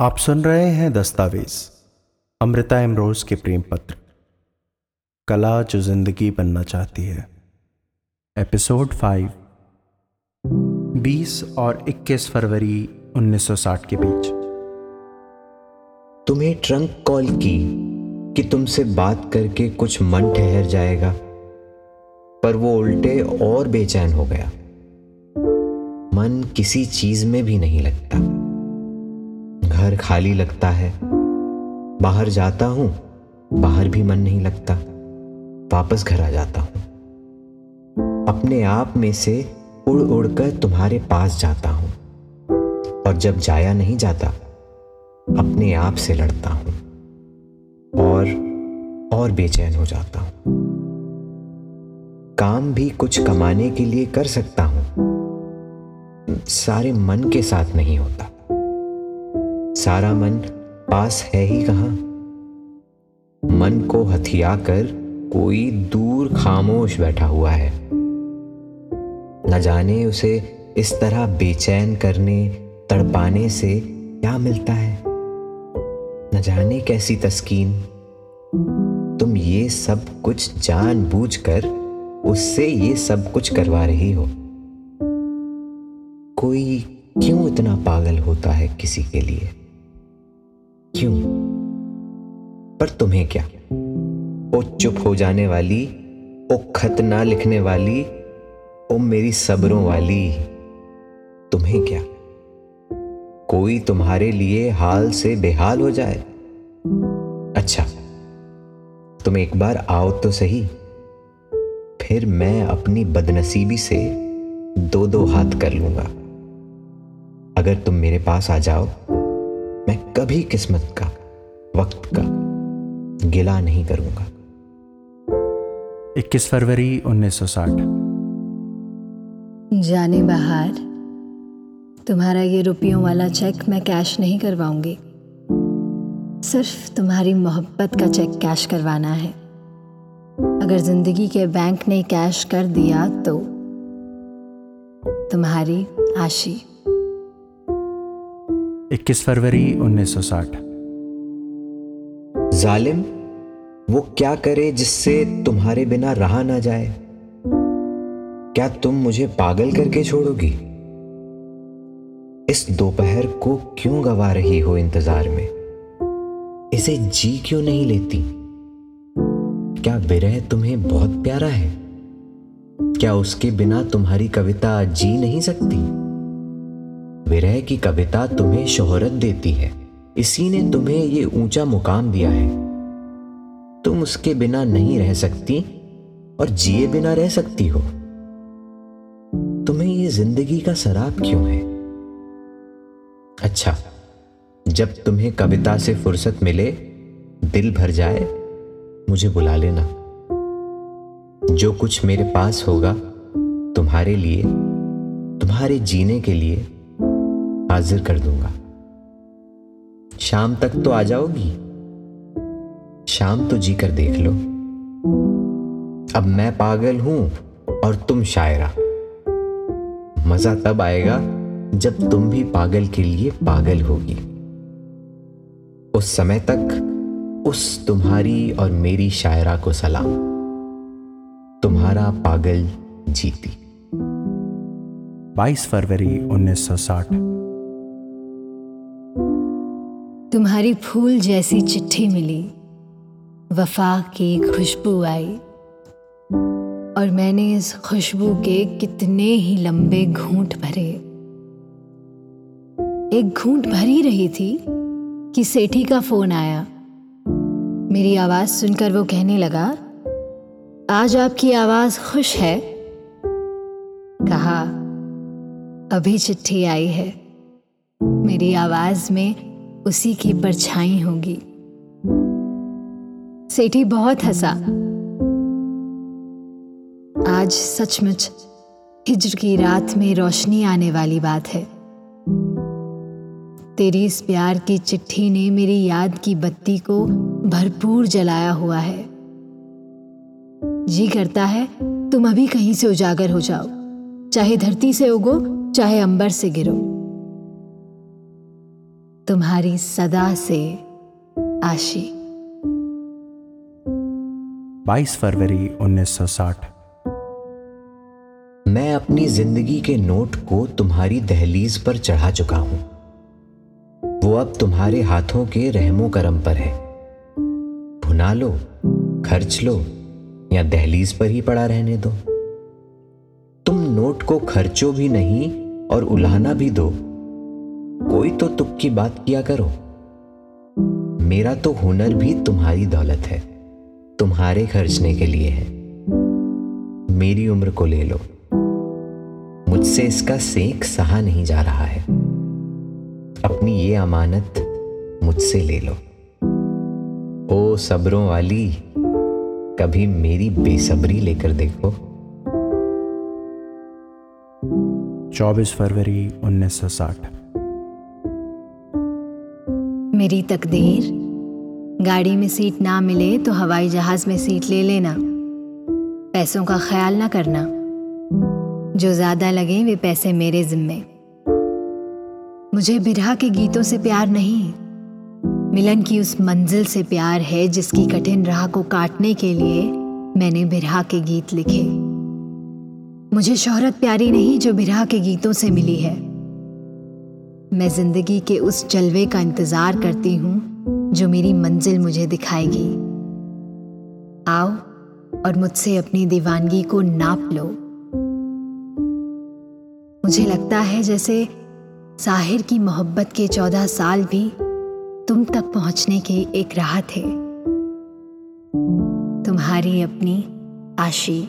आप सुन रहे हैं दस्तावेज़, अमृता एमरोज के प्रेम पत्र। कला जो ज़िंदगी बनना चाहती है। एपिसोड फाइव 20 और 21 फरवरी 1960 के बीच। तुम्हें ट्रंक कॉल की कि तुमसे बात करके कुछ मन ठहर जाएगा, पर वो उल्टे और बेचैन हो गया। मन किसी चीज़ में भी नहीं लगता। घर खाली लगता है। बाहर जाता हूँ, बाहर भी मन नहीं लगता। वापस घर आ जाता हूँ। अपने आप में से उड़ उड़कर तुम्हारे पास जाता हूँ। और जब जाया नहीं जाता, अपने आप से लड़ता हूँ। और और बेचैन हो जाता हूँ। काम भी कुछ कमाने के लिए कर सकता हूँ। सारे मन के साथ नहीं होता। सारा मन पास है ही कहाँ? मन को हथिया कर कोई दूर खामोश बैठा हुआ है। न जाने उसे इस तरह बेचैन करने, तड़पाने से क्या मिलता है? न जाने कैसी तस्कीन। तुम ये सब कुछ जानबूझकर, उससे ये सब कुछ करवा रही हो। कोई क्यों इतना पागल होता है किसी के लिए? पर तुम्हें क्या? ओ चुप हो जाने वाली, ओ खत ना लिखने वाली, ओ मेरी सब्रों वाली, तुम्हें क्या? कोई तुम्हारे लिए हाल से बेहाल हो जाए? अच्छा तुम एक बार आओ तो सही। फिर मैं अपनी बदनसीबी से दो दो हाथ कर लूँगा। अगर तुम मेरे पास आ जाओ, मैं कभी किस्मत का, वक्त का गिला नहीं करूँगा। 21 फरवरी 1960 जाने बाहर तुम्हारा ये रुपयों वाला चेक मैं कैश नहीं करवाऊँगी। सिर्फ़ तुम्हारी मोहब्बत का चेक कैश करवाना है। अगर ज़िंदगी के बैंक ने कैश कर दिया तो तुम्हारी आशी। 21 फरवरी 1960 जालिम, वो क्या करे जिससे तुम्हारे बिना रहा ना जाए? क्या तुम मुझे पागल करके छोड़ोगी? इस दोपहर को क्यों गवा रही हो इंतज़ार में? इसे जी क्यों नहीं लेती? क्या विरह तुम्हें बहुत प्यारा है? क्या उसके बिना तुम्हारी कविता जी नहीं सकती? विरह की कविता तुम्हें शोहरत देती है। इसी ने तुम्हें ये ऊँचा मुकाम दिया है। तुम उसके बिना नहीं रह सकती और जिए बिना रह सकती हो। तुम्हें ये ज़िंदगी का शराब क्यों है? अच्छा जब तुम्हें कविता से फुर्सत मिले, दिल भर जाए, मुझे बुला लेना। जो कुछ मेरे पास होगा, तुम्हारे लिए, तुम्हारे जीने के लिए हाजिर कर दूँगा। शाम तक तो आ जाओगी। शाम तो जी कर देख लो। अब मैं पागल हूँ और तुम शायरा। मज़ा तब आएगा जब तुम भी पागल के लिए पागल होगी। उस समय तक उस तुम्हारी और मेरी शायरा को सलाम। तुम्हारा पागल जीती। 22 फरवरी 1960 तुम्हारी फूल जैसी चिट्ठी मिली। वफा की खुशबू आई। और मैंने इस खुशबू के कितने ही लंबे घूंट भरे। एक घूंट भरी रही थी कि सेठी का फ़ोन आया। मेरी आवाज़ सुनकर वो कहने लगा, आज आपकी आवाज़ खुश है? कहा, अभी चिट्ठी आई है। मेरी आवाज़ में उसी की परछाई होगी। सेठी बहुत हंसा। आज सचमुच हिजर की रात में रोशनी आने वाली बात है। तेरी इस प्यार की चिट्ठी ने मेरी याद की बत्ती को भरपूर जलाया हुआ है। जी करता है, तुम अभी कहीं से उजागर हो जाओ। चाहे धरती से उगो, चाहे अंबर से गिरो। तुम्हारी सदा से आशी 22 फरवरी 1960 मैं अपनी ज़िंदगी के नोट को तुम्हारी दहलीज पर चढ़ा चुका हूँ। वो अब तुम्हारे हाथों के रहमो करम पर है। भुना लो खर्च लो या दहलीज पर ही पड़ा रहने दो। तुम नोट को खर्चो भी नहीं और उलाना भी दो। कोई तो तुक की बात किया करो। मेरा तो हुनर भी तुम्हारी दौलत है, तुम्हारे खर्चने के लिए है। मेरी उम्र को ले लो। मुझसे इसका सेक सहा नहीं जा रहा है। अपनी ये अमानत मुझसे ले लो। ओ सब्रों वाली, कभी मेरी बेसब्री लेकर देखो। 24 फरवरी 1960 मेरी तकदीर। गाड़ी में सीट ना मिले तो हवाई जहाज़ में सीट ले लेना। पैसों का ख्याल ना करना। जो ज़्यादा लगे वे पैसे मेरे जिम्मे। मुझे बिरहा के गीतों से प्यार नहीं। मिलन की उस मंजिल से प्यार है जिसकी कठिन राह को काटने के लिए मैंने बिरहा के गीत लिखे। मुझे शोहरत प्यारी नहीं जो बिरहा के गीतों से मिली है। मैं ज़िंदगी के उस जलवे का इंतज़ार करती हूँ, जो मेरी मंजिल मुझे दिखाएगी। आओ और मुझसे अपनी दीवानगी को नाप लो। मुझे लगता है जैसे साहिर की मोहब्बत के चौदह साल भी तुम तक पहुँचने की एक राह थे। तुम्हारी अपनी आशी।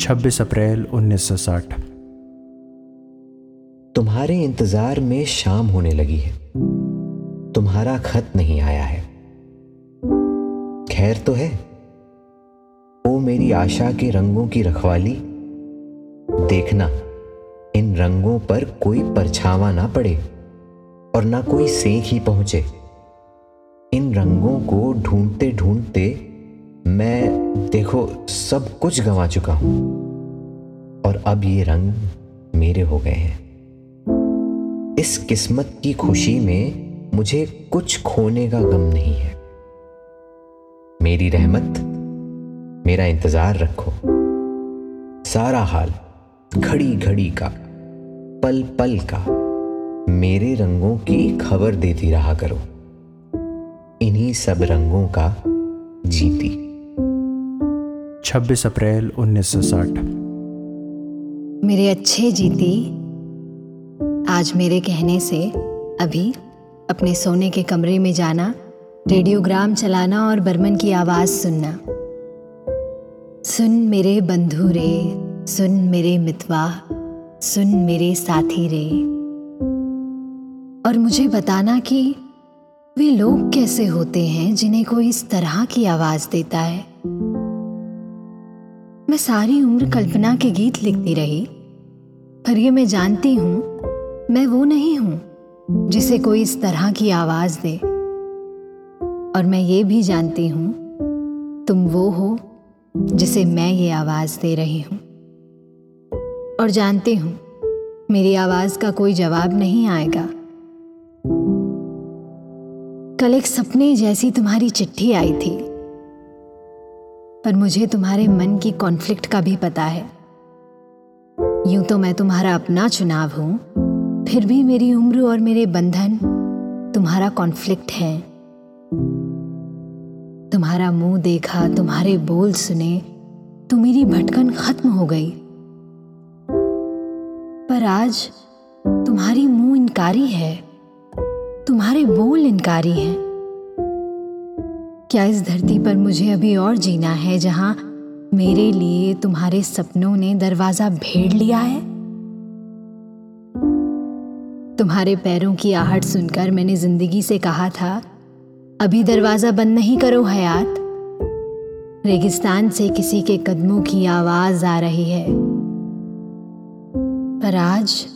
26 अप्रैल 1960 तुम्हारे इंतज़ार में शाम होने लगी है। तुम्हारा खत नहीं आया है। खैर तो है। ओ मेरी आशा के रंगों की रखवाली, देखना, इन रंगों पर कोई परछावा ना पड़े और ना कोई सेक ही पहुँचे। इन रंगों को ढूंढते ढूंढते मैं, देखो, सब कुछ गंवा चुका हूँ और अब ये रंग मेरे हो गए हैं। इस किस्मत की खुशी में मुझे कुछ खोने का गम नहीं है। मेरी रहमत मेरा इंतज़ार रखो। सारा हाल घड़ी घड़ी का पल पल का मेरे रंगों की खबर देती रहा करो। इन्हीं सब रंगों का जीती। 26 अप्रैल 1960 मेरे अच्छे जीती आज मेरे कहने से अभी अपने सोने के कमरे में जाना, रेडियोग्राम चलाना और बर्मन की आवाज़ सुनना। सुन मेरे बंधु रे, सुन मेरे मितवा, सुन मेरे साथी रे। और मुझे बताना कि वे लोग कैसे होते हैं जिन्हें कोई इस तरह की आवाज़ देता है। मैं सारी उम्र कल्पना के गीत लिखती रही, पर ये मैं जानती हूँ मैं वो नहीं हूँ जिसे कोई इस तरह की आवाज़ दे। और मैं ये भी जानती हूँ, तुम वो हो जिसे मैं ये आवाज़ दे रही हूँ। और जानती हूँ, मेरी आवाज़ का कोई जवाब नहीं आएगा। कल एक सपने जैसी तुम्हारी चिट्ठी आई थी, पर मुझे तुम्हारे मन की कॉन्फ्लिक्ट का भी पता है। यूँ तो मैं तुम्हारा अपना चुनाव हूँ फिर भी मेरी उम्र और मेरे बंधन तुम्हारा कॉन्फ्लिक्ट है। तुम्हारा मुँह देखा, तुम्हारे बोल सुने तो मेरी भटकन खत्म हो गई। पर आज तुम्हारी मुँह इनकारी है, तुम्हारे बोल इनकारी हैं। क्या इस धरती पर मुझे अभी और जीना है, जहाँ मेरे लिए तुम्हारे सपनों ने दरवाज़ा भेड़ लिया है? तुम्हारे पैरों की आहट सुनकर मैंने ज़िंदगी से कहा था, अभी दरवाज़ा बंद नहीं करो, हयात। रेगिस्तान से किसी के कदमों की आवाज़ आ रही है। पर आज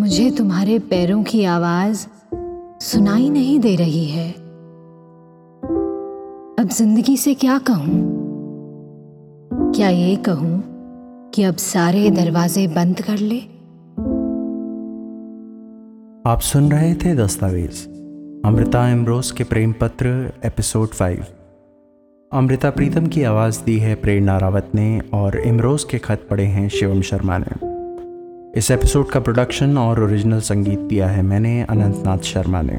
मुझे तुम्हारे पैरों की आवाज़ सुनाई नहीं दे रही है। अब ज़िंदगी से क्या कहूँ? क्या ये कहूँ कि अब सारे दरवाजे बंद कर ले? आप सुन रहे थे दस्तावेज़। अमृता एम्ब्रोस के प्रेम पत्र, एपिसोड फाइव अमृता प्रीतम की आवाज़ दी है प्रेरणा रावत ने और इमरोज के खत पढ़े हैं शिवम शर्मा ने। इस एपिसोड का प्रोडक्शन और ओरिजिनल संगीत दिया है मैंने, अनंतनाथ शर्मा ने।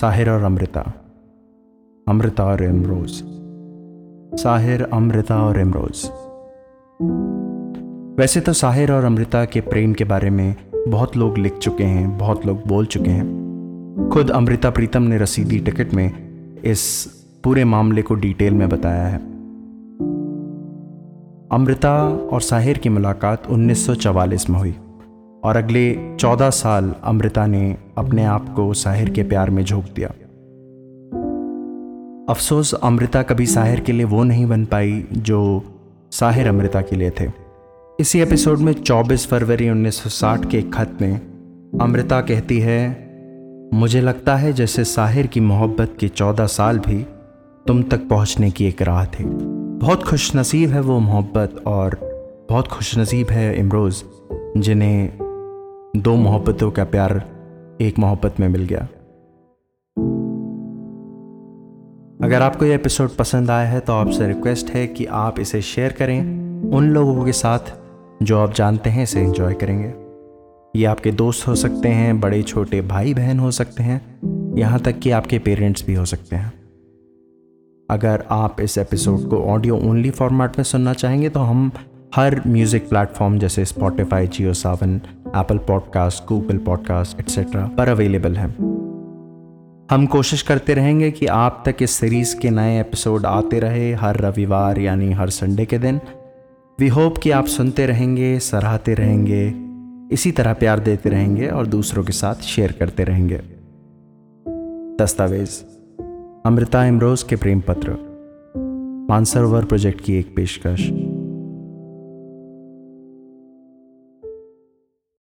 साहिर और अमृता। अमृता और इमरोज साहिर, अमृता और इमरोज वैसे तो साहिर और अमृता के प्रेम के बारे में बहुत लोग लिख चुके हैं, बहुत लोग बोल चुके हैं। खुद अमृता प्रीतम ने रसीदी टिकट में इस पूरे मामले को डिटेल में बताया है। अमृता और साहिर की मुलाकात 1944 में हुई और अगले 14 साल अमृता ने अपने आप को साहिर के प्यार में झोंक दिया। अफसोस, अमृता कभी साहिर के लिए वो नहीं बन पाई जो साहिर अमृता के लिए थे। इसी एपिसोड में 24 फरवरी 1960 के एक खत में अमृता कहती है, मुझे लगता है जैसे साहिर की मोहब्बत के 14 साल भी तुम तक पहुँचने की एक राह थी। बहुत खुश नसीब है वो मोहब्बत और बहुत खुश नसीब है इमरोज़, जिन्हें दो मोहब्बतों का प्यार एक मोहब्बत में मिल गया। अगर आपको ये एपिसोड पसंद आया है तो आपसे रिक्वेस्ट है कि आप इसे शेयर करें। उन लोगों के साथ जो आप जानते हैं इसे एंजॉय करेंगे। ये आपके दोस्त हो सकते हैं, बड़े, छोटे भाई बहन हो सकते हैं, यहाँ तक कि आपके पेरेंट्स भी हो सकते हैं। अगर आप इस एपिसोड को ऑडियो ओनली फॉर्मेट में सुनना चाहेंगे तो हम हर म्यूज़िक प्लेटफॉर्म जैसे Spotify Jio Saavn Apple podcast Google podcast etcetera पर अवेलेबल हैं। हम कोशिश करते रहेंगे कि आप तक इस सीरीज़ के नए एपिसोड आते रहे हर रविवार, यानी हर संडे के दिन। वी होप कि आप सुनते रहेंगे, सराहते रहेंगे, इसी तरह प्यार देते रहेंगे और दूसरों के साथ शेयर करते रहेंगे। दस्तावेज़, अमृता इमरोज के प्रेम पत्र, मानसरोवर प्रोजेक्ट की एक पेशकश।